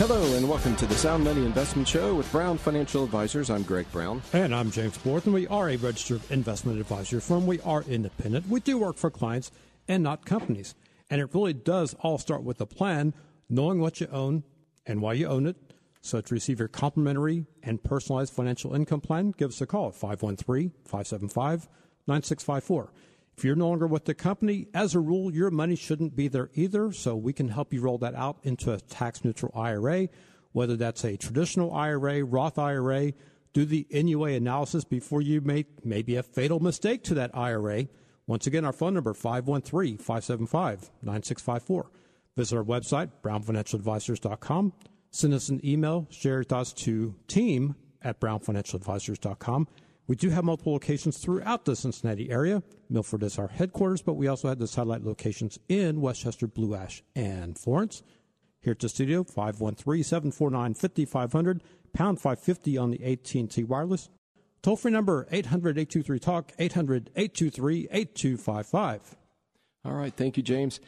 Hello, and welcome to the Sound Money Investment Show with Brown Financial Advisors. I'm Greg Brown. And I'm James Borth, and we are a registered investment advisor firm. We are independent. We do work for clients and not companies. And it really does all start with a plan, knowing what you own and why you own it. So to receive your complimentary and personalized financial income plan, give us a call at 513 575 9654. If you're no longer with the company, as a rule, your money shouldn't be there either. So we can help you roll that out into a tax neutral IRA, whether that's a traditional IRA, Roth IRA. Do the NUA analysis before you make maybe a fatal mistake to that IRA. Once again, our phone number 513 575 9654. Visit our website, brownfinancialadvisors.com. Send us an email, share your thoughts to team at brownfinancialadvisors.com. We do have multiple locations throughout the Cincinnati area. Milford is our headquarters, but we also have the satellite locations in Westchester, Blue Ash, and Florence. Here at the studio, 513-749-5500, pound 550 on the AT&T wireless. Toll-free number, 800-823-TALK, 800-823-8255. All right, thank you, James.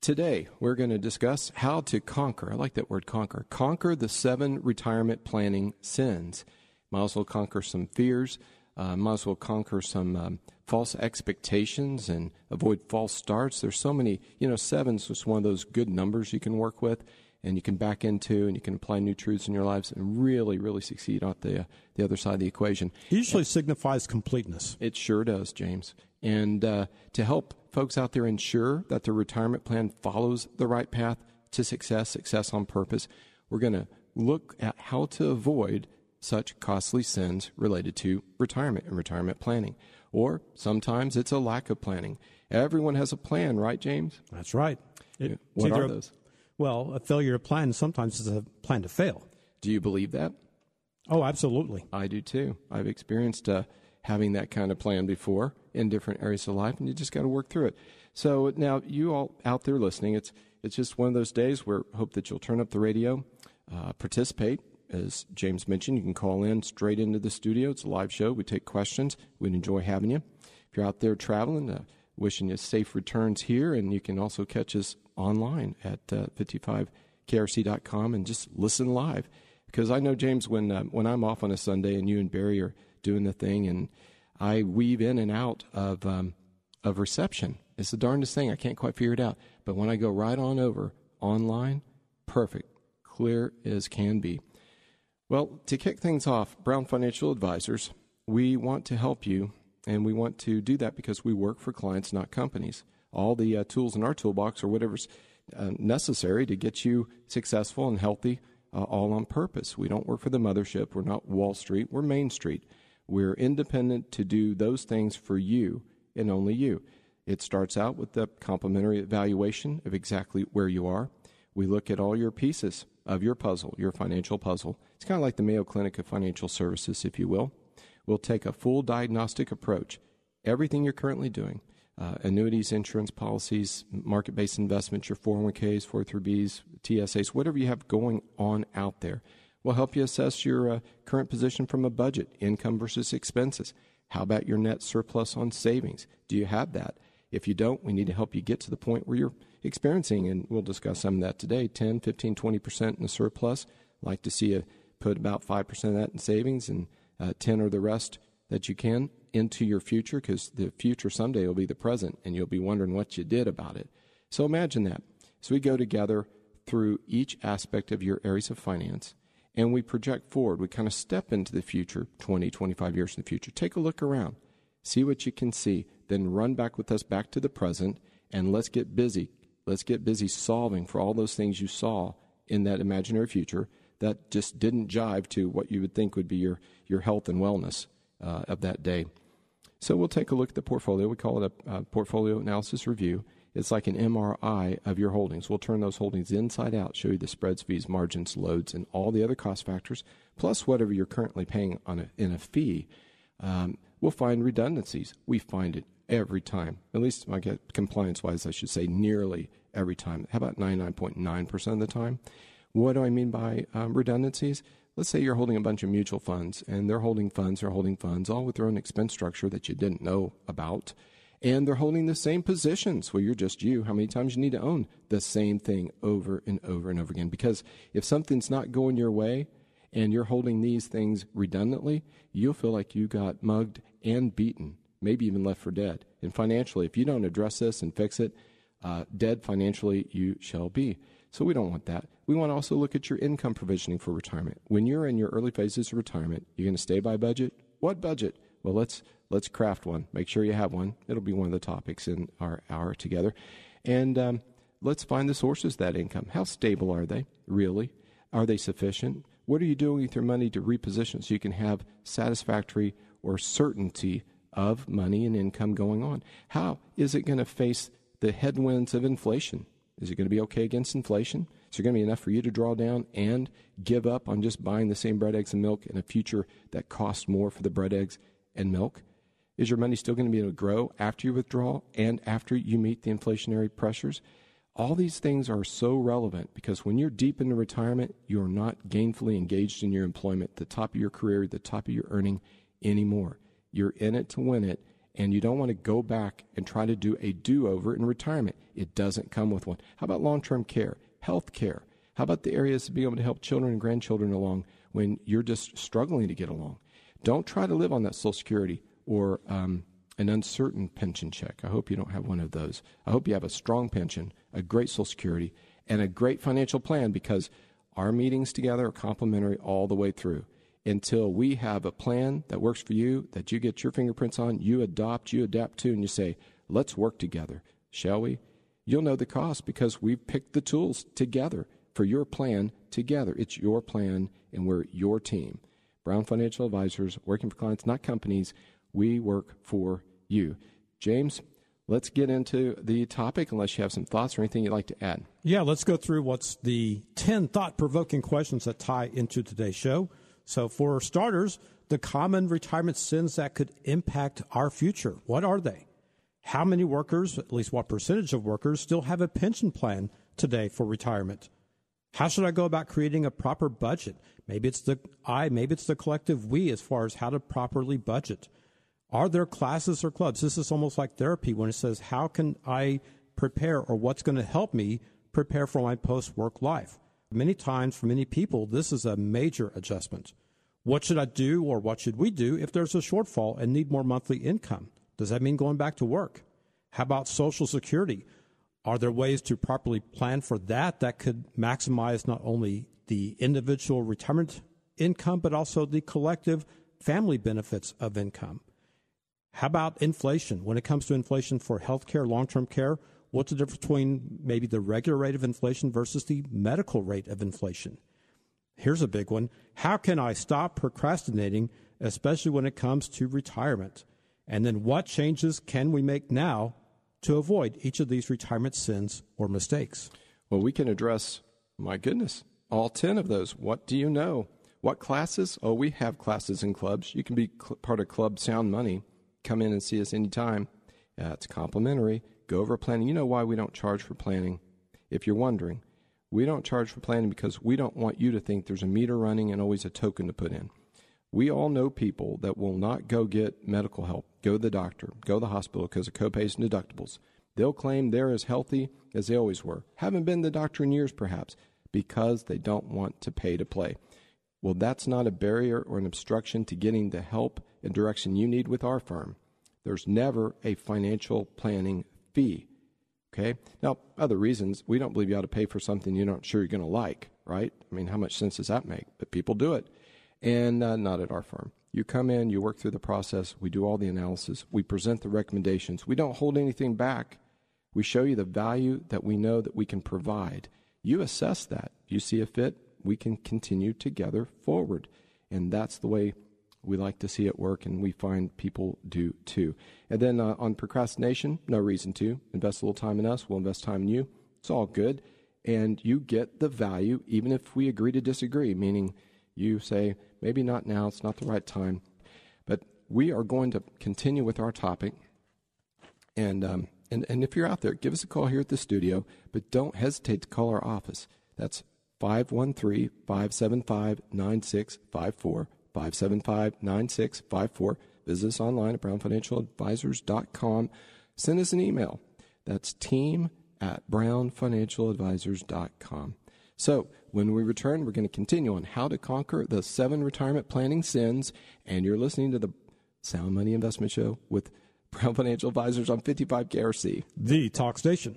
Today, we're going to discuss how to conquer, I like that word conquer, conquer the seven retirement planning sins. Might as well conquer some fears, uh, might as well conquer some um, false expectations and avoid false starts. There's so many, you know, seven's just one of those good numbers you can work with and you can back into and you can apply new truths in your lives and really, really succeed on the, uh, the other side of the equation. It usually and signifies completeness. It sure does, James. And uh, to help folks out there ensure that their retirement plan follows the right path to success, success on purpose, we're going to look at how to avoid such costly sins related to retirement and retirement planning. Or sometimes it's a lack of planning. Everyone has a plan, right, James? That's right. It, what are those? Well, a failure to plan sometimes is a plan to fail. Do you believe that? Oh, absolutely. I do too. I've experienced uh, having that kind of plan before in different areas of life, and you just got to work through it. So now, you all out there listening, it's it's just one of those days where hope that you'll turn up the radio, uh, participate, as James mentioned, you can call in straight into the studio. It's a live show. We take questions. We'd enjoy having you. If you're out there traveling, uh, wishing you safe returns here, and you can also catch us online at uh, 55krc.com and just listen live. Because I know, James, when, uh, when I'm off on a Sunday and you and Barry are doing the thing, and I weave in and out of, um, of reception. It's the darndest thing. I can't quite figure it out. But when I go right on over online, perfect, clear as can be. Well, to kick things off, Brown Financial Advisors, we want to help you, and we want to do that because we work for clients, not companies. All the uh, tools in our toolbox or whatever's uh, necessary to get you successful and healthy, uh, all on purpose. We don't work for the mothership. We're not Wall Street. We're Main Street. We're independent to do those things for you and only you. It starts out with the complimentary evaluation of exactly where you are. We look at all your pieces of your puzzle, your financial puzzle. It's kind of like the Mayo Clinic of Financial Services, if you will. We'll take a full diagnostic approach. Everything you're currently doing, uh, annuities, insurance policies, market based investments, your 401ks, 403bs, TSAs, whatever you have going on out there, We'll help you assess your uh, current position from a budget, income versus expenses. How about your net surplus on savings? Do you have that? If you don't, we need to help you get to the point where you're experiencing, and we'll discuss some of that today 10, 15, 20% in the surplus. Like to see you put about 5% of that in savings and uh, 10 or the rest that you can into your future because the future someday will be the present and you'll be wondering what you did about it. So imagine that. So we go together through each aspect of your areas of finance and we project forward. We kind of step into the future, 20, 25 years in the future. Take a look around, see what you can see, then run back with us back to the present and let's get busy Let's get busy solving for all those things you saw in that imaginary future that just didn't jive to what you would think would be your, your health and wellness uh, of that day. So we'll take a look at the portfolio. We call it a, a portfolio analysis review. It's like an MRI of your holdings. We'll turn those holdings inside out, show you the spreads, fees, margins, loads, and all the other cost factors, plus whatever you're currently paying on a, in a fee. Um, we'll find redundancies. We find it every time. At least, I get compliance wise, I should say nearly every time. How about 99.9% of the time? What do I mean by um, redundancies? Let's say you're holding a bunch of mutual funds, and they're holding funds, they're holding funds, all with their own expense structure that you didn't know about and they're holding the same positions. Well, you're just you. How many times you need to own the same thing over and over and over again? Because if something's not going your way and you're holding these things redundantly, you'll feel like you got mugged and beaten, maybe even left for dead. And financially, if you don't address this and fix it, uh, dead financially you shall be. So we don't want that. We want to also look at your income provisioning for retirement. When you're in your early phases of retirement, you're going to stay by budget. What budget? Well, let's let's craft one. Make sure you have one. It'll be one of the topics in our hour together. And um, let's find the sources of that income. How stable are they, really? Are they sufficient? What are you doing with your money to reposition so you can have satisfactory or certainty of money and income going on? How is it going to face the headwinds of inflation? Is it going to be okay against inflation? Is there going to be enough for you to draw down and give up on just buying the same bread, eggs, and milk in a future that costs more for the bread, eggs, and milk? Is your money still going to be able to grow after you withdraw and after you meet the inflationary pressures? All these things are so relevant because when you're deep into retirement, you're not gainfully engaged in your employment, the top of your career, the top of your earning anymore. You're in it to win it, and you don't want to go back and try to do a do over in retirement. It doesn't come with one. How about long term care, health care? How about the areas of being able to help children and grandchildren along when you're just struggling to get along? Don't try to live on that Social Security or um, an uncertain pension check. I hope you don't have one of those. I hope you have a strong pension, a great Social Security, and a great financial plan because our meetings together are complimentary all the way through. Until we have a plan that works for you, that you get your fingerprints on, you adopt, you adapt to, and you say, let's work together, shall we? You'll know the cost because we've picked the tools together for your plan together. It's your plan, and we're your team. Brown Financial Advisors, working for clients, not companies. We work for you. James, let's get into the topic unless you have some thoughts or anything you'd like to add. Yeah, let's go through what's the 10 thought provoking questions that tie into today's show. So, for starters, the common retirement sins that could impact our future. What are they? How many workers, at least what percentage of workers, still have a pension plan today for retirement? How should I go about creating a proper budget? Maybe it's the I, maybe it's the collective we as far as how to properly budget. Are there classes or clubs? This is almost like therapy when it says, How can I prepare or what's going to help me prepare for my post work life? Many times, for many people, this is a major adjustment. What should I do or what should we do if there's a shortfall and need more monthly income? Does that mean going back to work? How about Social Security? Are there ways to properly plan for that that could maximize not only the individual retirement income, but also the collective family benefits of income? How about inflation? When it comes to inflation for healthcare, long term care, what's the difference between maybe the regular rate of inflation versus the medical rate of inflation? Here's a big one. How can I stop procrastinating, especially when it comes to retirement? And then what changes can we make now to avoid each of these retirement sins or mistakes? Well, we can address, my goodness, all 10 of those. What do you know? What classes? Oh, we have classes and clubs. You can be cl- part of Club Sound Money come in and see us anytime. Uh, it's complimentary. Go over planning. You know why we don't charge for planning? If you're wondering, we don't charge for planning because we don't want you to think there's a meter running and always a token to put in. We all know people that will not go get medical help, go to the doctor, go to the hospital because of copays and deductibles. They'll claim they're as healthy as they always were, haven't been to the doctor in years perhaps, because they don't want to pay to play. Well, that's not a barrier or an obstruction to getting the help and direction you need with our firm. There's never a financial planning fee. Okay? Now, other reasons, we don't believe you ought to pay for something you're not sure you're going to like, right? I mean, how much sense does that make? But people do it. And uh, not at our firm. You come in, you work through the process, we do all the analysis, we present the recommendations. We don't hold anything back. We show you the value that we know that we can provide. You assess that. You see a fit, we can continue together forward. And that's the way We like to see it work, and we find people do too. And then uh, on procrastination, no reason to. Invest a little time in us, we'll invest time in you. It's all good. And you get the value even if we agree to disagree, meaning you say, maybe not now, it's not the right time. But we are going to continue with our topic. And, um, and, and if you're out there, give us a call here at the studio, but don't hesitate to call our office. That's 513 575 9654. 575 9654. Visit us online at brownfinancialadvisors.com. Send us an email. That's team at brownfinancialadvisors.com. So, when we return, we're going to continue on how to conquer the seven retirement planning sins. And you're listening to the Sound Money Investment Show with Brown Financial Advisors on 55 KRC, the talk station.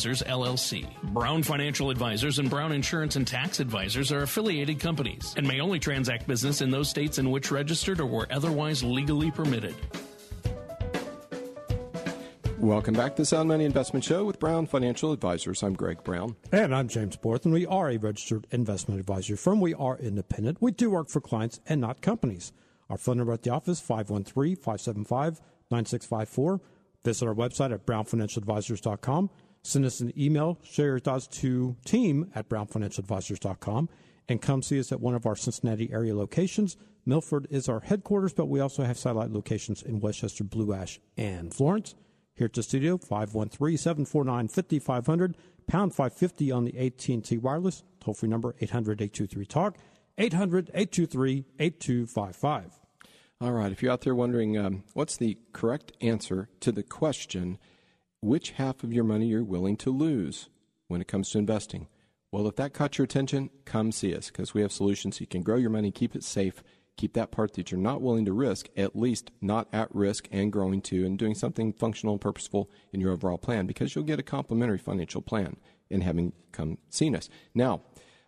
Advisors, LLC. Brown Financial Advisors and Brown Insurance and Tax Advisors are affiliated companies and may only transact business in those states in which registered or were otherwise legally permitted. Welcome back to the Sound Money Investment Show with Brown Financial Advisors. I'm Greg Brown. And I'm James Borth, and we are a registered investment advisory firm. We are independent. We do work for clients and not companies. Our phone number at the office, 513 575 9654. Visit our website at brownfinancialadvisors.com. Send us an email, share your thoughts to team at brownfinancialadvisors.com, and come see us at one of our Cincinnati area locations. Milford is our headquarters, but we also have satellite locations in Westchester, Blue Ash, and Florence. Here at the studio, 513-749-5500, pound 550 on the AT&T wireless, toll-free number 800-823-TALK, 800-823-8255. All right, if you're out there wondering um, what's the correct answer to the question – which half of your money you're willing to lose when it comes to investing. Well, if that caught your attention, come see us because we have solutions so you can grow your money, keep it safe, keep that part that you're not willing to risk, at least not at risk and growing to, and doing something functional and purposeful in your overall plan because you'll get a complimentary financial plan in having come seen us. Now,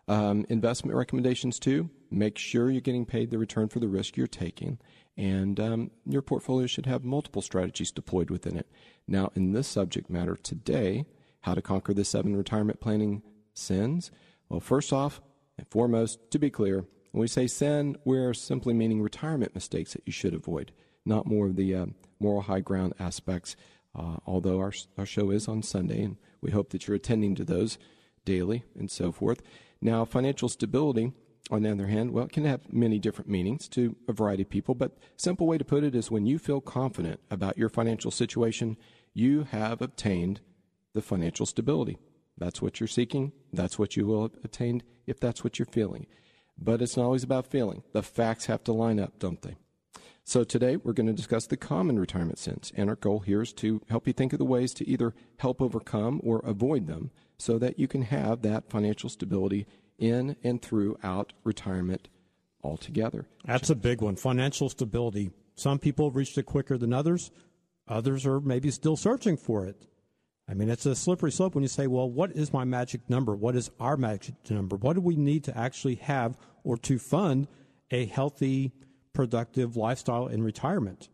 um, investment recommendations too. Make sure you're getting paid the return for the risk you're taking, and um, your portfolio should have multiple strategies deployed within it. Now, in this subject matter today, how to conquer the seven retirement planning sins. Well, first off and foremost, to be clear, when we say sin, we're simply meaning retirement mistakes that you should avoid, not more of the uh, moral high ground aspects. Uh, although our, our show is on Sunday, and we hope that you're attending to those daily and so forth. Now, financial stability, on the other hand, well, it can have many different meanings to a variety of people, but simple way to put it is when you feel confident about your financial situation, you have obtained the financial stability. That's what you're seeking. That's what you will have attained if that's what you're feeling. But it's not always about feeling. The facts have to line up, don't they? So today we're going to discuss the common retirement sins, and our goal here is to help you think of the ways to either help overcome or avoid them so that you can have that financial stability in and throughout retirement altogether. That's a big one. Financial stability. Some people have reached it quicker than others. Others are maybe still searching for it. I mean, it's a slippery slope when you say, well, what is my magic number? What is our magic number? What do we need to actually have or to fund a healthy, productive lifestyle in retirement?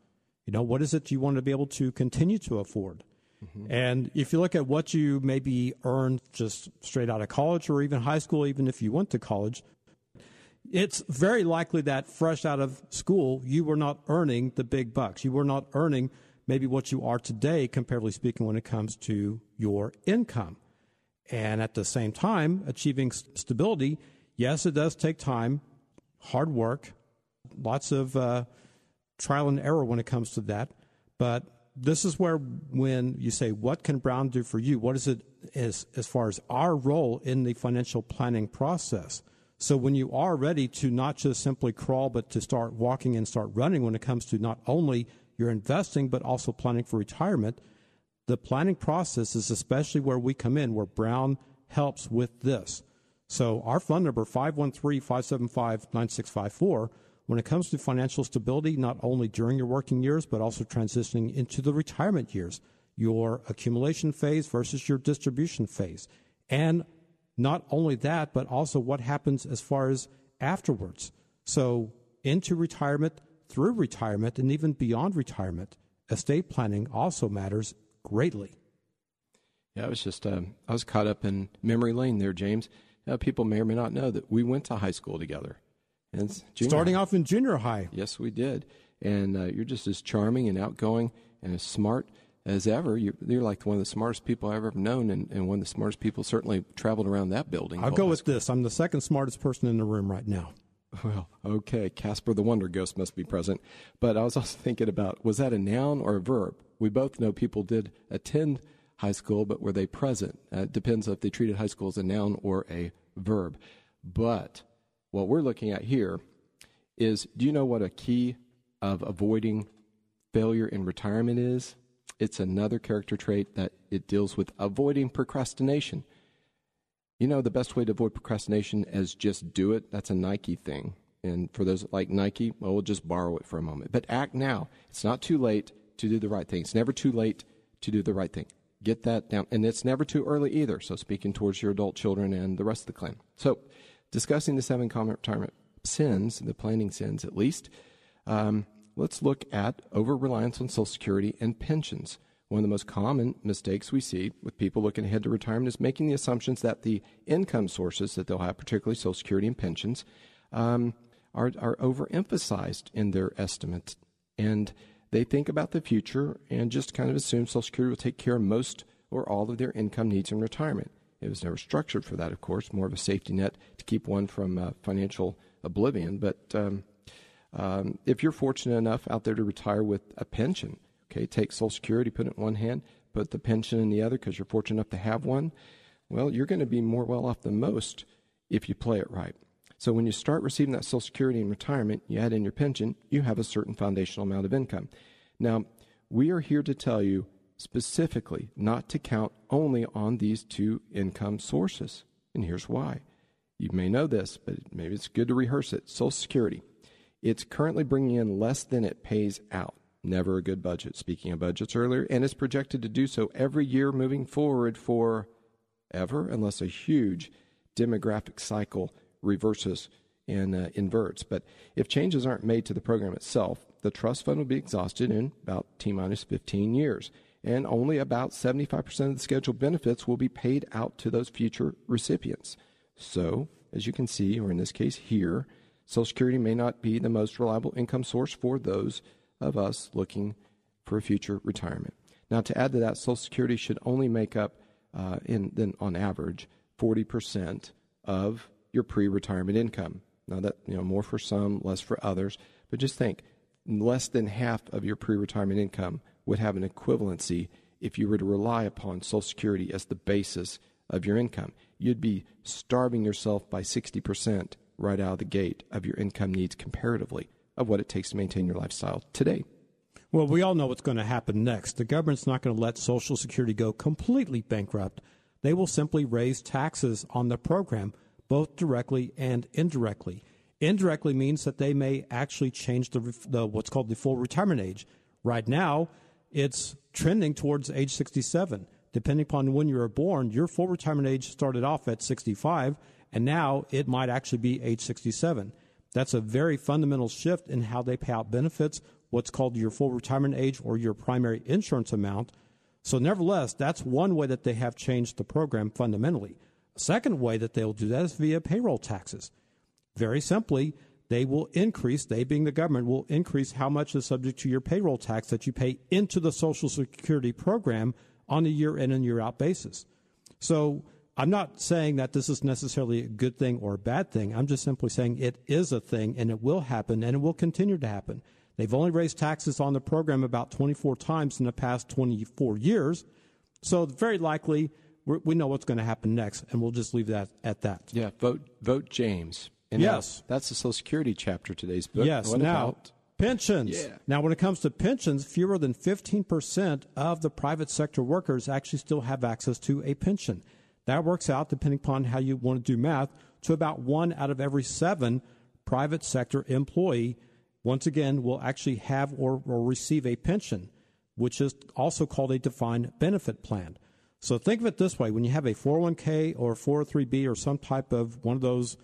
You know, what is it you want to be able to continue to afford? Mm-hmm. And if you look at what you maybe earned just straight out of college or even high school, even if you went to college, it's very likely that fresh out of school, you were not earning the big bucks. You were not earning maybe what you are today, comparatively speaking, when it comes to your income. And at the same time, achieving stability, yes, it does take time, hard work, lots of uh, trial and error when it comes to that. But this is where when you say what can brown do for you? What is it as as far as our role in the financial planning process? So when you are ready to not just simply crawl but to start walking and start running when it comes to not only your investing but also planning for retirement the planning process is especially where we come in where brown helps with this. So our phone number, 513-575-9654, when it comes to financial stability, not only during your working years, but also transitioning into the retirement years, your accumulation phase versus your distribution phase. And not only that, but also what happens as far as afterwards. So into retirement, through retirement, and even beyond retirement, estate planning also matters greatly. Yeah, I was just um, I was caught up in memory lane there, James. Uh, people may or may not know that we went to high school together. And starting high. off in junior high. Yes, we did. And uh, you're just as charming and outgoing and as smart as ever. You're, you're, like one of the smartest people I've ever known, and, and one of the smartest people certainly traveled around that building. I'll go with this. I'm the second smartest person in the room right now. Well, okay. Casper the Wonder Ghost must be present. But I was also thinking about was that a noun or a verb? We both know people did attend high school, but were they present? Uh, it depends if they treated high school as a noun or a verb. But what we're looking at here is do you know what a key of avoiding failure in retirement is? It's another character trait that it deals with avoiding procrastination. You know, the best way to avoid procrastination is just do it. That's a Nike thing. And for those like Nike, well, we'll just borrow it for a moment. But act now. It's not too late to do the right thing. It's never too late to do the right thing get that down. And it's never too early either. So, speaking towards your adult children and the rest of the clan. So, discussing the seven common retirement sins, the planning sins at least, um, let's look at over reliance on Social Security and pensions. One of the most common mistakes we see with people looking ahead to retirement is making the assumptions that the income sources that they'll have, particularly Social Security and pensions, um, are, are overemphasized in their estimates. And they think about the future and just kind of assume Social Security will take care of most or all of their income needs in retirement. It was never structured for that, of course, more of a safety net to keep one from uh, financial oblivion. But um, um, if you're fortunate enough out there to retire with a pension, okay, take Social Security, put it in one hand, put the pension in the other because you're fortunate enough to have one, well, you're going to be more well off than most if you play it right. So when you start receiving that Social Security in retirement, you add in your pension, you have a certain foundational amount of income. Now, we are here to tell you specifically not to count only on these two income sources. And here's why. You may know this, but maybe it's good to rehearse it. Social Security. It's currently bringing in less than it pays out. Never a good budget, speaking of budgets earlier, and it's projected to do so every year moving forward for ever, unless a huge demographic cycle reverses and uh, inverts. But if changes aren't made to the program itself, the trust fund will be exhausted in about T minus 15 years. And only about 75% of the scheduled benefits will be paid out to those future recipients. So, as you can see, or in this case here, Social Security may not be the most reliable income source for those of us looking for a future retirement. Now, to add to that, Social Security should only make up, uh, in, then on average, 40% of your pre-retirement income. Now that you know more for some, less for others, but just think less than half of your pre-retirement income would have an equivalency if you were to rely upon Social Security as the basis of your income. You'd be starving yourself by 60% right out of the gate of your income needs comparatively of what it takes to maintain your lifestyle today. Well, we all know what's going to happen next. The government's not going to let Social Security go completely bankrupt. They will simply raise taxes on the program both directly and indirectly. Indirectly means that they may actually change the, the what's called the full retirement age. Right now, it's trending towards age 67. Depending upon when you were born, your full retirement age started off at 65, and now it might actually be age 67. That's a very fundamental shift in how they pay out benefits, what's called your full retirement age or your primary insurance amount. So, nevertheless, that's one way that they have changed the program fundamentally. Second way that they'll do that is via payroll taxes. Very simply, they will increase, they being the government, will increase how much is subject to your payroll tax that you pay into the Social Security program on a year in and year out basis. So I'm not saying that this is necessarily a good thing or a bad thing. I'm just simply saying it is a thing and it will happen and it will continue to happen. They've only raised taxes on the program about 24 times in the past 24 years. So very likely we know what's going to happen next, and we'll just leave that at that. Yeah, vote vote James. And yes, that's the Social Security chapter today's book. Yes, what now about? pensions. Yeah. Now, when it comes to pensions, fewer than fifteen percent of the private sector workers actually still have access to a pension. That works out, depending upon how you want to do math, to about one out of every seven private sector employee, once again, will actually have or, or receive a pension, which is also called a defined benefit plan. So think of it this way when you have a 401k or 403b or some type of one of those,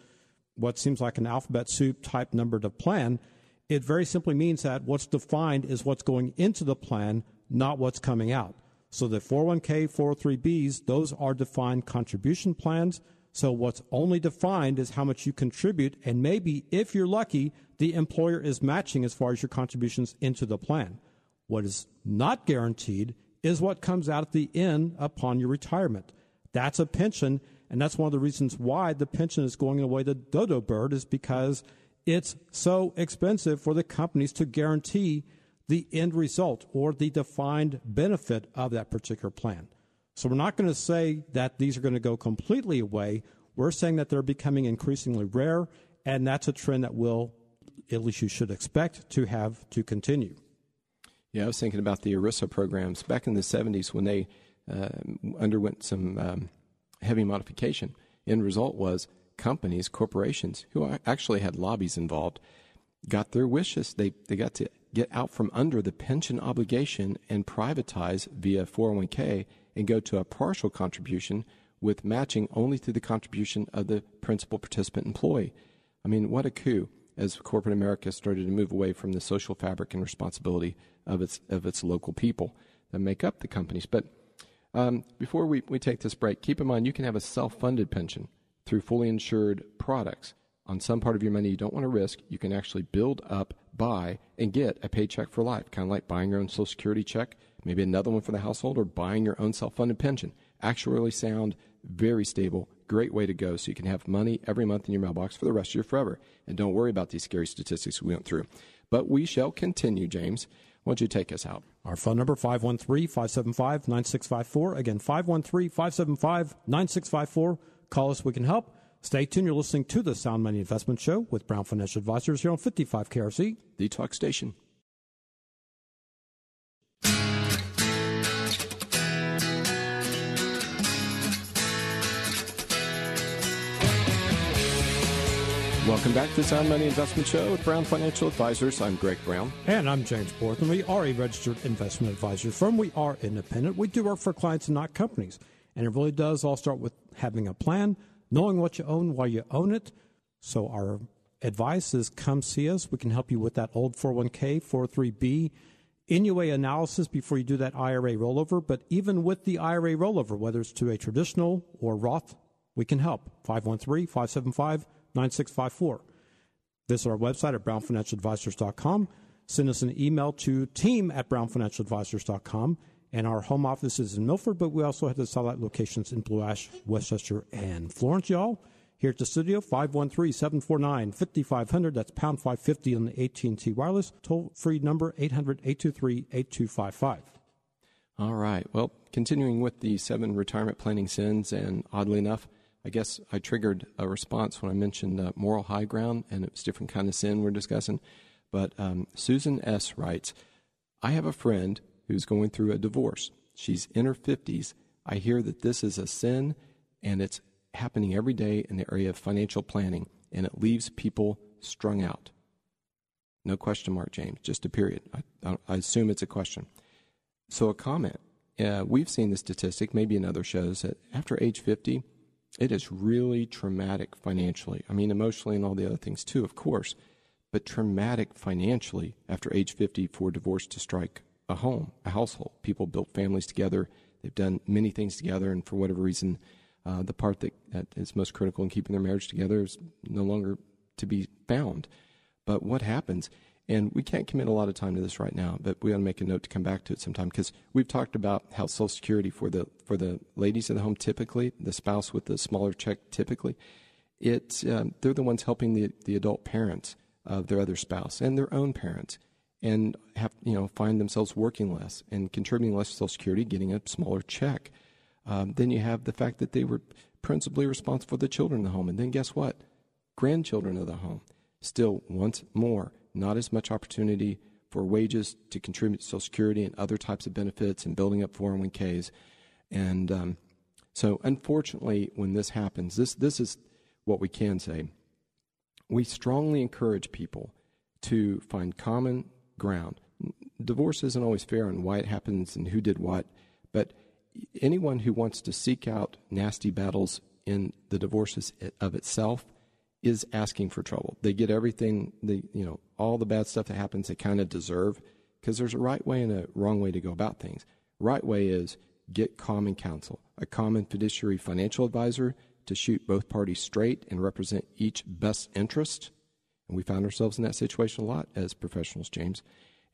what seems like an alphabet soup type numbered plan, it very simply means that what's defined is what's going into the plan, not what's coming out. So the 401k, 403bs, those are defined contribution plans. So what's only defined is how much you contribute, and maybe if you're lucky, the employer is matching as far as your contributions into the plan. What is not guaranteed is what comes out at the end upon your retirement. That's a pension, and that's one of the reasons why the pension is going away the dodo bird is because it's so expensive for the companies to guarantee the end result or the defined benefit of that particular plan. So we're not going to say that these are going to go completely away. We're saying that they're becoming increasingly rare, and that's a trend that will, at least you should expect, to have to continue. Yeah, I was thinking about the ERISA programs back in the 70s when they uh, underwent some um, heavy modification. End result was companies, corporations, who actually had lobbies involved, got their wishes. They, they got to get out from under the pension obligation and privatize via 401k and go to a partial contribution with matching only through the contribution of the principal participant employee. I mean, what a coup as corporate America started to move away from the social fabric and responsibility of its of its local people that make up the companies. But um, before we, we take this break, keep in mind you can have a self funded pension through fully insured products. On some part of your money you don't want to risk, you can actually build up, buy, and get a paycheck for life, kind of like buying your own Social Security check, maybe another one for the household, or buying your own self funded pension. Actually sound, very stable, great way to go so you can have money every month in your mailbox for the rest of your forever. And don't worry about these scary statistics we went through. But we shall continue, James. Why don't you take us out? Our phone number 513-575-9654. Again, 513-575-9654. Call us, we can help. Stay tuned. You're listening to the Sound Money Investment Show with Brown Financial Advisors here on 55 KRC. The Talk Station. Welcome back to the Sound Money Investment Show with Brown Financial Advisors. I'm Greg Brown. And I'm James Borthman. We are a registered investment advisor firm. We are independent. We do work for clients and not companies. And it really does all start with having a plan, knowing what you own, why you own it. So our advice is come see us. We can help you with that old 401k, 403b, NUA analysis before you do that IRA rollover. But even with the IRA rollover, whether it's to a traditional or Roth, we can help. 513 575 9654. Visit our website at brownfinancialadvisors.com. Send us an email to team at brownfinancialadvisors.com. And our home office is in Milford, but we also have the satellite locations in Blue Ash, Westchester, and Florence, y'all. Here at the studio, 513-749-5500. That's pound 550 on the AT&T wireless. Toll-free number, 800-823-8255. All right. Well, continuing with the seven retirement planning sins, and oddly enough, I guess I triggered a response when I mentioned uh, moral high ground, and it was different kind of sin we're discussing. But um, Susan S. writes, I have a friend who's going through a divorce. She's in her 50s. I hear that this is a sin, and it's happening every day in the area of financial planning, and it leaves people strung out. No question mark, James, just a period. I, I assume it's a question. So, a comment. Uh, we've seen the statistic, maybe in other shows, that after age 50, it is really traumatic financially. I mean, emotionally and all the other things too, of course, but traumatic financially after age 50 for divorce to strike a home, a household. People built families together, they've done many things together, and for whatever reason, uh, the part that, that is most critical in keeping their marriage together is no longer to be found. But what happens and we can't commit a lot of time to this right now, but we ought to make a note to come back to it sometime because we've talked about how Social Security for the for the ladies in the home typically, the spouse with the smaller check typically, it's um, they're the ones helping the the adult parents of their other spouse and their own parents, and have you know find themselves working less and contributing less to Social Security, getting a smaller check. Um, then you have the fact that they were principally responsible for the children in the home, and then guess what? Grandchildren of the home still once more not as much opportunity for wages to contribute to Social Security and other types of benefits and building up 401ks. And um, So, unfortunately, when this happens, this, this is what we can say. We strongly encourage people to find common ground. Divorce isn't always fair on why it happens and who did what, but anyone who wants to seek out nasty battles in the divorces of itself is asking for trouble. They get everything, the you know, all the bad stuff that happens they kind of deserve because there's a right way and a wrong way to go about things. Right way is get common counsel, a common fiduciary financial advisor to shoot both parties straight and represent each best interest. And we found ourselves in that situation a lot as professionals, James.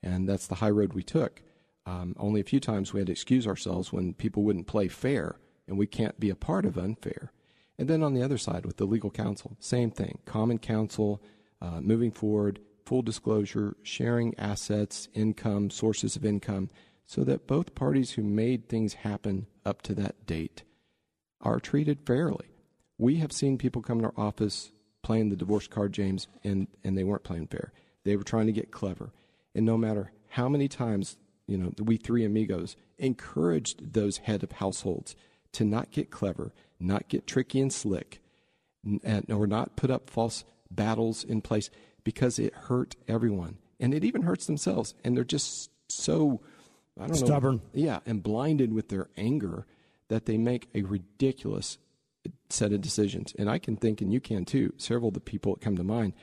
And that's the high road we took. Um, only a few times we had to excuse ourselves when people wouldn't play fair, and we can't be a part of unfair. And then on the other side, with the legal counsel, same thing common counsel, uh, moving forward, full disclosure, sharing assets, income, sources of income, so that both parties who made things happen up to that date are treated fairly. We have seen people come in our office playing the divorce card, James, and, and they weren't playing fair. They were trying to get clever. And no matter how many times, you know, we three amigos encouraged those head of households to not get clever, not get tricky and slick, and, or not put up false battles in place because it hurt everyone. And it even hurts themselves. And they're just so I don't Stubborn. know. Yeah, and blinded with their anger that they make a ridiculous set of decisions. And I can think, and you can too, several of the people that come to mind,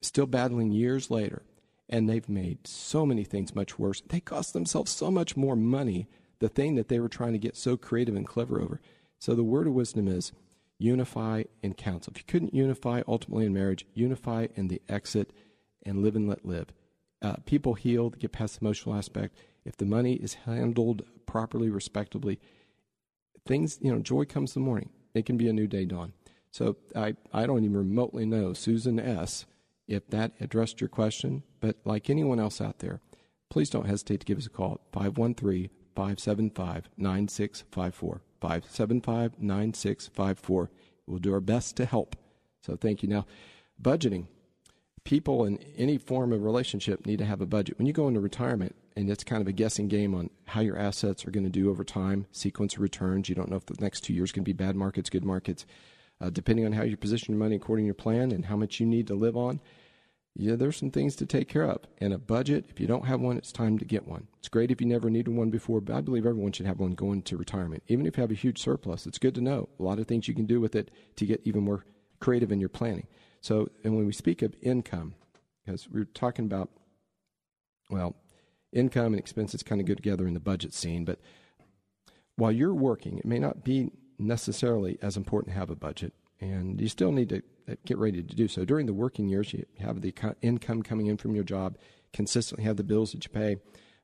still battling years later, and they've made so many things much worse. They cost themselves so much more money, the thing that they were trying to get so creative and clever over. So the word of wisdom is unify in counsel. If you couldn't unify ultimately in marriage, unify in the exit and live and let live. Uh, people heal, get past the emotional aspect if the money is handled properly, respectably, things, you know, joy comes the morning. It can be a new day dawn. So I, I don't even remotely know, Susan S., if that addressed your question. But like anyone else out there, please don't hesitate to give us a call at 513 575 9654. 575 9654. We'll do our best to help. So thank you. Now, budgeting. People in any form of relationship need to have a budget. When you go into retirement, and it's kind of a guessing game on how your assets are going to do over time, sequence of returns. You don't know if the next two years can be bad markets, good markets, uh, depending on how you position your money according to your plan and how much you need to live on. Yeah, there's some things to take care of. And a budget, if you don't have one, it's time to get one. It's great if you never needed one before, but I believe everyone should have one going to retirement. Even if you have a huge surplus, it's good to know a lot of things you can do with it to get even more creative in your planning. So, and when we speak of income, because we're talking about, well, income and expenses kind of go together in the budget scene. But while you're working, it may not be necessarily as important to have a budget, and you still need to uh, get ready to do so. During the working years, you have the income coming in from your job, consistently have the bills that you pay.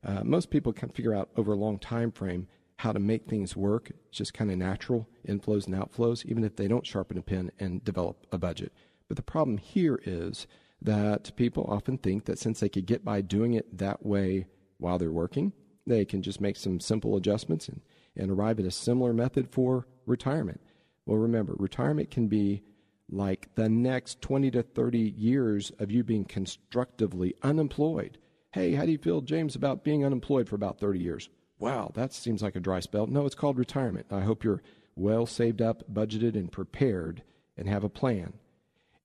Uh, most people can figure out over a long time frame how to make things work. It's just kind of natural inflows and outflows, even if they don't sharpen a pen and develop a budget. But the problem here is that people often think that since they could get by doing it that way while they're working. They can just make some simple adjustments and, and arrive at a similar method for retirement. Well, remember, retirement can be like the next 20 to 30 years of you being constructively unemployed. Hey, how do you feel, James, about being unemployed for about 30 years? Wow, that seems like a dry spell. No, it's called retirement. I hope you're well saved up, budgeted, and prepared and have a plan.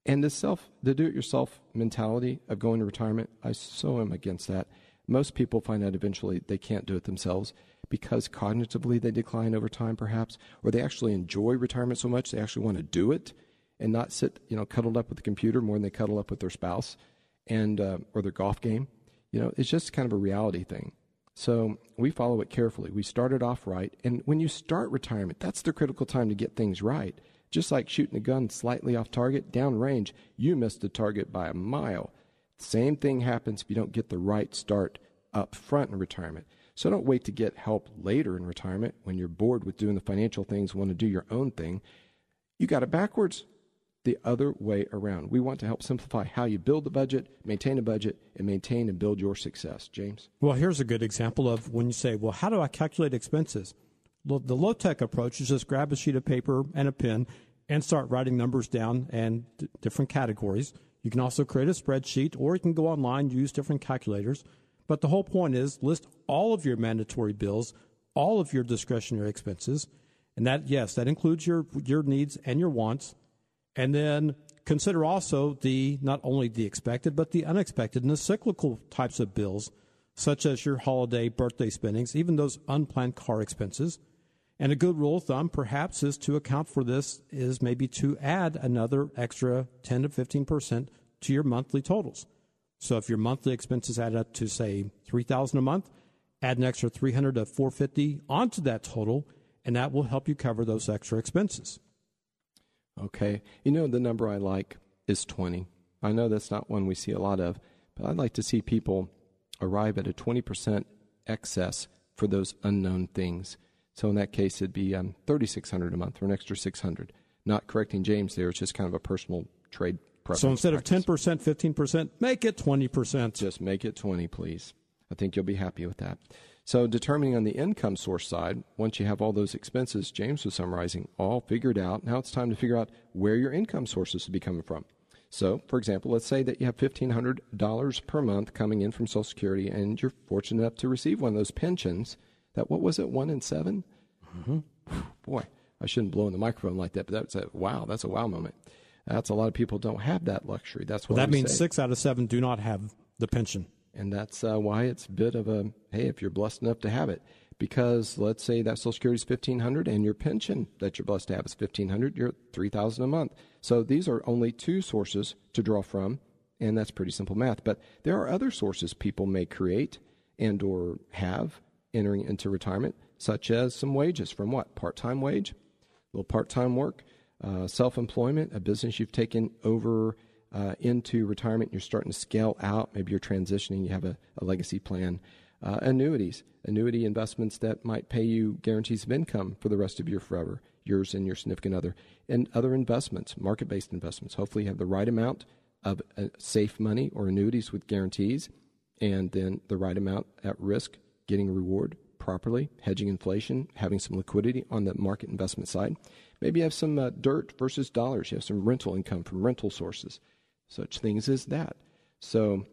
And the self, the do it yourself mentality of going to retirement, I so am against that. Most people find out eventually they can't do it themselves because cognitively they decline over time, perhaps, or they actually enjoy retirement so much they actually want to do it and not sit, you know, cuddled up with the computer more than they cuddle up with their spouse and uh, or their golf game. You know, it's just kind of a reality thing. So we follow it carefully. We started off right, and when you start retirement, that's the critical time to get things right. Just like shooting a gun slightly off target, down range, you missed the target by a mile. Same thing happens if you don't get the right start up front in retirement. So don't wait to get help later in retirement when you're bored with doing the financial things, want to do your own thing. You got it backwards the other way around. We want to help simplify how you build the budget, maintain a budget, and maintain and build your success. James? Well, here's a good example of when you say, well, how do I calculate expenses? Well, the low tech approach is just grab a sheet of paper and a pen and start writing numbers down and d- different categories. You can also create a spreadsheet or you can go online, use different calculators. But the whole point is list all of your mandatory bills, all of your discretionary expenses, And that, yes, that includes your, your needs and your wants. And then consider also the, not only the expected, but the unexpected and the cyclical types of bills, such as your holiday, birthday spendings, even those unplanned car expenses. And a good rule of thumb, perhaps, is to account for this is maybe to add another extra 10 to 15 percent to your monthly totals. So if your monthly expenses add up to say 3000 a month, add an extra 300 to 450 onto that total and that will help you cover those extra expenses. Okay. You know the number I like is 20. I know that's not one we see a lot of, but I'd like to see people arrive at a 20% excess for those unknown things. So in that case, it'd be um, 3600 a month or an extra 600. Not correcting James there, it's just kind of a personal trade preference. so instead practice. of 10%, 15%, make it 20%. Just make it 20, please. I think you'll be happy with that. So determining on the income source side, once you have all those expenses James was summarizing all figured out, now it's time to figure out where your income sources will be coming from. So, for example, let's say that you have $1,500 per month coming in from Social Security and you're fortunate enough to receive one of those pensions that, what was it, one in 7 mm-hmm. Boy, I shouldn't blow in the microphone like that, but that's a wow, that's a wow moment. That's a lot of people don't have that luxury. That's what well, that means six out of seven do not have the pension, and that's uh, why it's a bit of a hey, if you're blessed enough to have it, because let's say that Social Security is fifteen hundred, and your pension that you're blessed to have is fifteen hundred, you're three thousand a month. So these are only two sources to draw from, and that's pretty simple math. But there are other sources people may create and or have entering into retirement, such as some wages from what part time wage, a little part time work uh, self employment, a business you've taken over uh, into retirement, you're starting to scale out, maybe you're transitioning, you have a, a legacy plan. Uh, annuities, annuity investments that might pay you guarantees of income for the rest of your forever, yours and your significant other, and other investments, market based investments. Hopefully, you have the right amount of uh, safe money or annuities with guarantees, and then the right amount at risk, getting reward properly, hedging inflation, having some liquidity on the market investment side. Maybe you have some uh, dirt versus dollars. You have some rental income from rental sources, such things as that. So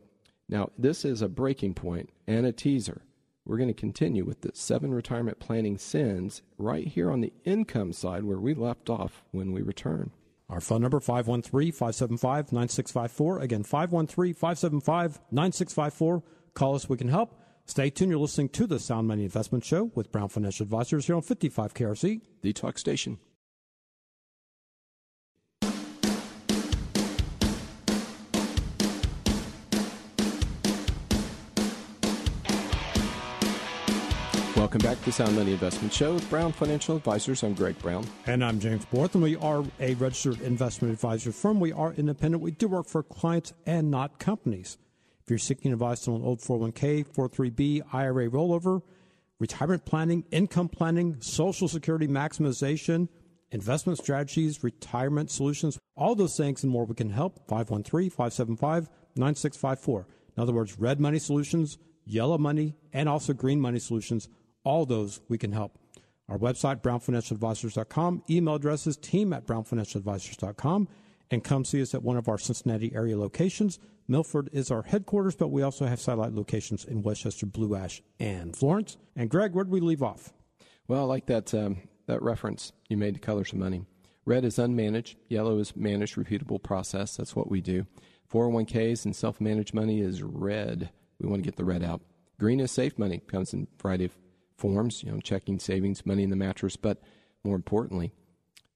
now this is a breaking point and a teaser. We're going to continue with the seven retirement planning sins right here on the income side where we left off when we return. Our phone number 513-575-9654. Again, 513-575-9654. Call us, we can help. Stay tuned. You're listening to the Sound Money Investment Show with Brown Financial Advisors here on 55 KRC, the talk station. Welcome back to the Sound Money Investment Show with Brown Financial Advisors. I'm Greg Brown. And I'm James Borth, and we are a registered investment advisor firm. We are independent. We do work for clients and not companies. If you're seeking advice on an old 401k, 43B, IRA rollover, retirement planning, income planning, Social Security maximization, investment strategies, retirement solutions, all those things and more, we can help. 513 575 9654. In other words, red money solutions, yellow money, and also green money solutions. All those we can help. Our website, brownfinancialadvisors.com. Email addresses, team at brownfinancialadvisors.com. And come see us at one of our Cincinnati area locations. Milford is our headquarters, but we also have satellite locations in West Chester, Blue Ash, and Florence. And Greg, where did we leave off? Well, I like that um, that reference you made to colors of money. Red is unmanaged. Yellow is managed, repeatable process. That's what we do. 401ks and self-managed money is red. We want to get the red out. Green is safe money. Comes in variety of forms. You know, checking, savings, money in the mattress, but more importantly,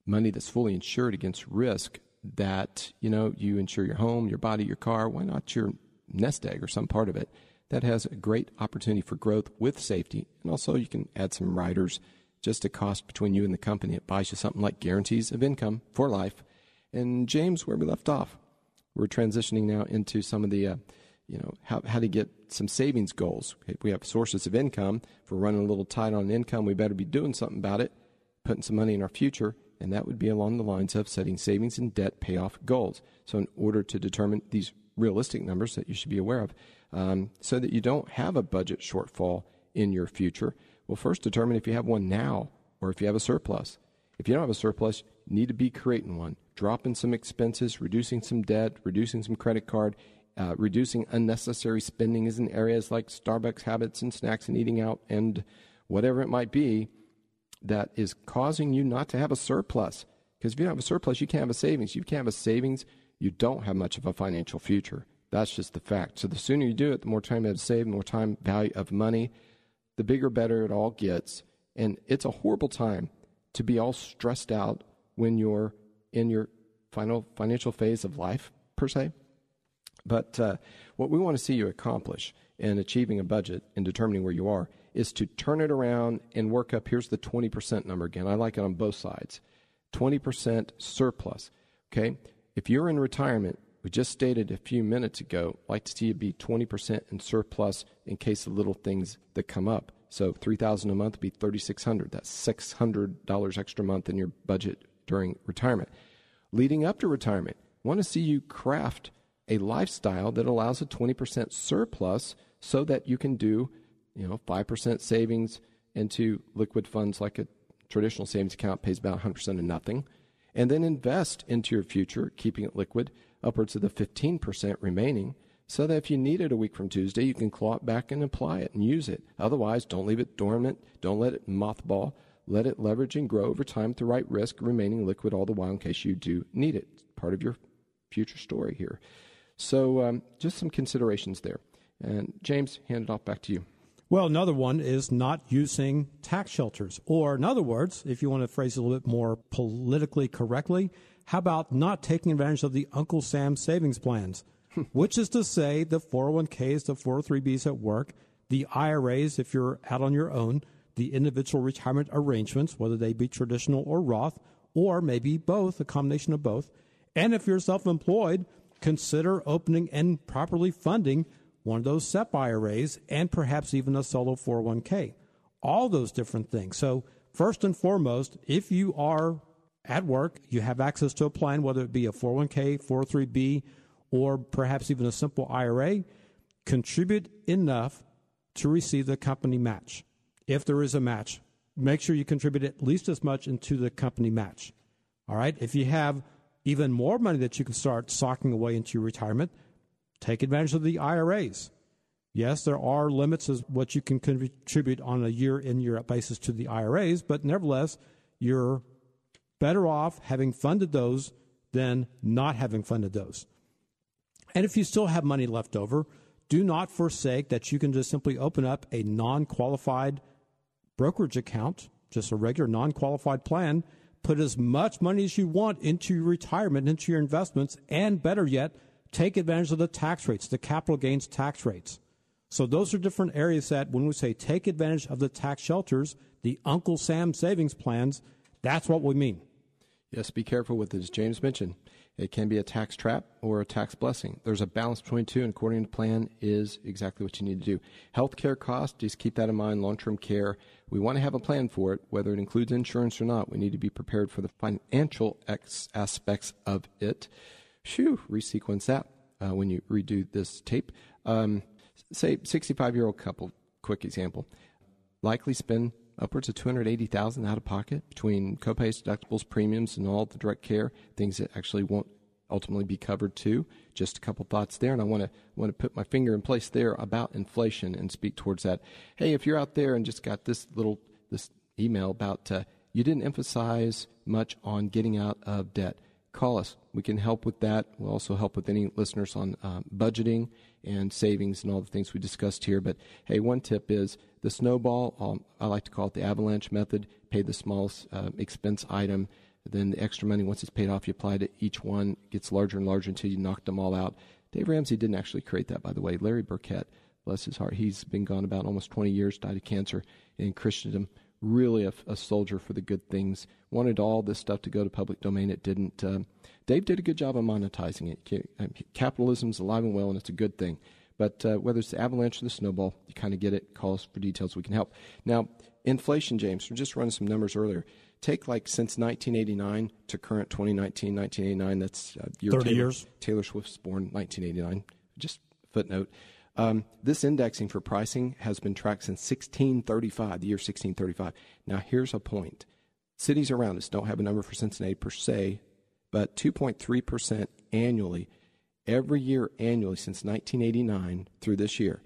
money that's fully insured against risk that you know you insure your home, your body, your car. Why not your nest egg or some part of it? That has a great opportunity for growth with safety, and also you can add some riders. Just a cost between you and the company. It buys you something like guarantees of income for life. And James, where we left off, we're transitioning now into some of the, uh, you know, how, how to get some savings goals. If we have sources of income. If we're running a little tight on income, we better be doing something about it, putting some money in our future and that would be along the lines of setting savings and debt payoff goals. So, in order to determine these realistic numbers that you should be aware of, um, so that you don't have a budget shortfall in your future, well, first determine if you have one now or if you have a surplus. If you don't have a surplus, you need to be creating one, dropping some expenses, reducing some debt, reducing some credit card, uh, reducing unnecessary spending is in areas like Starbucks habits and snacks and eating out and whatever it might be that is causing you not to have a surplus. Because if you don't have a surplus, you can't have a savings. You can't have a savings, you don't have much of a financial future. That's just the fact. So the sooner you do it, the more time you have to save, the more time value of money, the bigger, better it all gets. And it's a horrible time to be all stressed out when you're in your final financial phase of life, per se. But uh, what we want to see you accomplish in achieving a budget and determining where you are is to turn it around and work up. Here's the 20% number again. I like it on both sides 20% surplus. Okay? If you're in retirement, we just stated a few minutes ago, like to see you be 20% in surplus in case of little things that come up. So 3000 a month would be 3600 That's $600 extra month in your budget during retirement. Leading up to retirement, want to see you craft a lifestyle that allows a 20% surplus so that you can do, you know, 5% savings into liquid funds like a traditional savings account pays about 100% of nothing, and then invest into your future, keeping it liquid upwards of the 15% remaining, so that if you need it a week from Tuesday, you can claw it back and apply it and use it. Otherwise, don't leave it dormant. Don't let it mothball. Let it leverage and grow over time at the right risk, remaining liquid all the while in case you do need it. It's part of your future story here. So, um, just some considerations there. And James, hand it off back to you. Well, another one is not using tax shelters. Or, in other words, if you want to phrase it a little bit more politically correctly, how about not taking advantage of the Uncle Sam savings plans? Which is to say, the 401ks, the 403bs at work, the IRAs if you're out on your own, the individual retirement arrangements, whether they be traditional or Roth, or maybe both, a combination of both. And if you're self employed, consider opening and properly funding one of those SEP IRAs and perhaps even a solo 401k. All those different things. So, first and foremost, if you are at work, you have access to a plan, whether it be a 401k, 403b, or perhaps even a simple IRA, contribute enough to receive the company match. If there is a match, make sure you contribute at least as much into the company match. All right. If you have even more money that you can start socking away into your retirement, take advantage of the IRAs. Yes, there are limits as what you can contribute on a year in year out basis to the IRAs, but nevertheless, you're better off having funded those than not having funded those. And if you still have money left over, do not forsake that you can just simply open up a non qualified brokerage account, just a regular non qualified plan, put as much money as you want into your retirement, into your investments, and better yet, take advantage of the tax rates, the capital gains tax rates. So those are different areas that when we say take advantage of the tax shelters, the Uncle Sam savings plans, that's what we mean. Yes, be careful with it. As James mentioned, it can be a tax trap or a tax blessing. There's a balance between two, and according to plan, is exactly what you need to do. Healthcare costs, just keep that in mind. Long term care, we want to have a plan for it, whether it includes insurance or not. We need to be prepared for the financial ex- aspects of it. Phew, resequence that uh, when you redo this tape. Um, say, 65 year old couple, quick example, likely spend upwards of 280,000 out of pocket between copays, deductibles, premiums, and all the direct care things that actually won't ultimately be covered too. Just a couple thoughts there, and I want to want to put my finger in place there about inflation and speak towards that. Hey, if you're out there and just got this little this email about uh, you didn't emphasize much on getting out of debt, call us. We can help with that. We'll also help with any listeners on uh, budgeting and savings and all the things we discussed here. But hey, one tip is the snowball. Um, I like to call it the avalanche method. Pay the smallest uh, expense item, then the extra money once it's paid off, you apply to each one. Gets larger and larger until you knock them all out. Dave Ramsey didn't actually create that, by the way. Larry Burkett, bless his heart, he's been gone about almost 20 years, died of cancer in Christendom. Really a, a soldier for the good things. Wanted all this stuff to go to public domain. It didn't. Uh, Dave did a good job of monetizing it. Capitalism's alive and well, and it's a good thing. But uh, whether it's the avalanche or the snowball, you kind of get it. Call us for details. We can help. Now, inflation, James, we're just running some numbers earlier. Take like since 1989 to current 2019, 1989. That's uh, year 30 Taylor, years. Taylor Swift's born 1989. Just footnote. Um, this indexing for pricing has been tracked since 1635, the year 1635. Now, here's a point. Cities around us don't have a number for Cincinnati per se, but 2.3% annually, every year annually since 1989 through this year,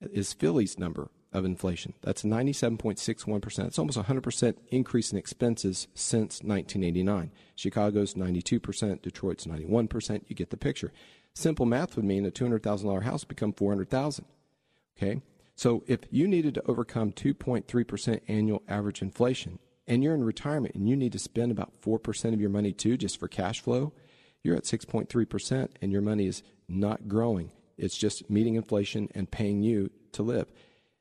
is Philly's number. of inflation. That's 97.61%. It's almost 100% increase in expenses since 1989. Chicago's 92%, Detroit's 91%. You get the picture. Simple math would mean a $200,000 house become 400,000. Okay? So if you needed to overcome 2.3% annual average inflation and you're in retirement and you need to spend about 4% of your money too just for cash flow, you're at 6.3% and your money is not growing. It's just meeting inflation and paying you to live.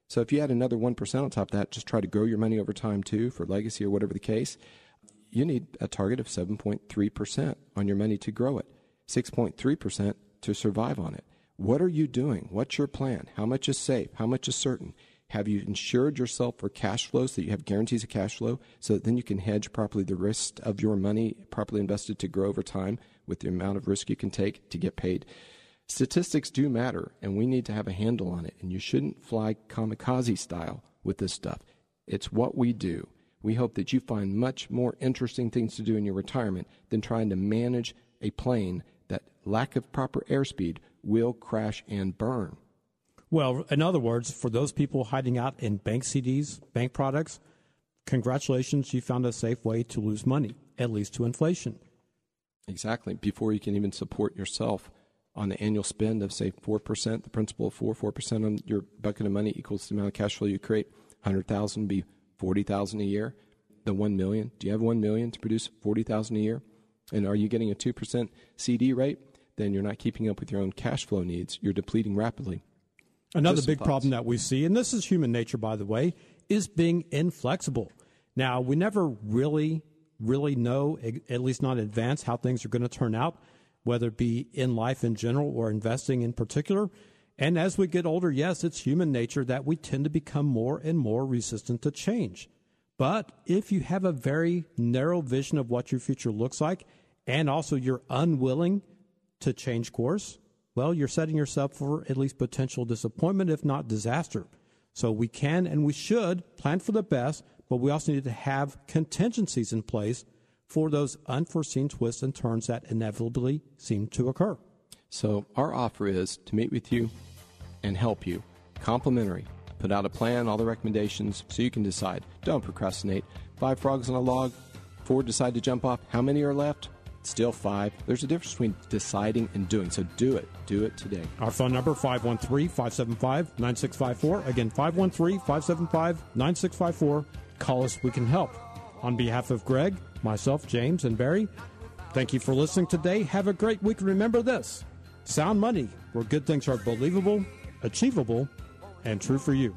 So if you add another 1% on top of that, just try to grow your money over time too for legacy or whatever the case, you need a target of 7.3% on your money to grow it, 6.3% to survive on it. What are you doing? What's your plan? How much is safe? How much is certain? Have you insured yourself for cash flow so that you have guarantees of cash flow so that then you can hedge properly the risk of your money properly invested to grow over time with the amount of risk you can take to get paid? Statistics do matter, and we need to have a handle on it. And you shouldn't fly kamikaze style with this stuff. It's what we do. We hope that you find much more interesting things to do in your retirement than trying to manage a plane lack of proper airspeed will crash and burn. Well, in other words, for those people hiding out in bank CDs, bank products, congratulations, you found a safe way to lose money, at least to inflation. Exactly. Before you can even support yourself on the annual spend of say 4%, the principal of 4, 4% on your bucket of money equals the amount of cash flow you create. 100,000 be 40,000 a year. The 1 million, do you have 1 million to produce 40,000 a year? And are you getting a 2% CD rate? Then you're not keeping up with your own cash flow needs. You're depleting rapidly. Another big thoughts. problem that we see, and this is human nature, by the way, is being inflexible. Now, we never really, really know, at least not in advance, how things are going to turn out whether it be in life in general or investing in particular. And as we get older, yes, it's human nature that we tend to become more and more resistant to change. But if you have a very narrow vision of what your future looks like, and also you're unwilling to change course, well, you're setting yourself for at least potential disappointment, if not disaster. So we can and we should plan for the best, but we also need to have contingencies in place for those unforeseen twists and turns that inevitably seem to occur. So, our offer is to meet with you and help you, complimentary. Put out a plan, all the recommendations, so you can decide. Don't procrastinate. Five frogs on a log, four decide to jump off. How many are left? Still five. There's a difference between deciding and doing. So do it. Do it today. Our phone number 513-575-9654. Again, 513-575-9654. Call us. We can help. On behalf of Greg, myself, James, and Barry. Thank you for listening today. Have a great week. Remember this sound money, where good things are believable, achievable, and true for you.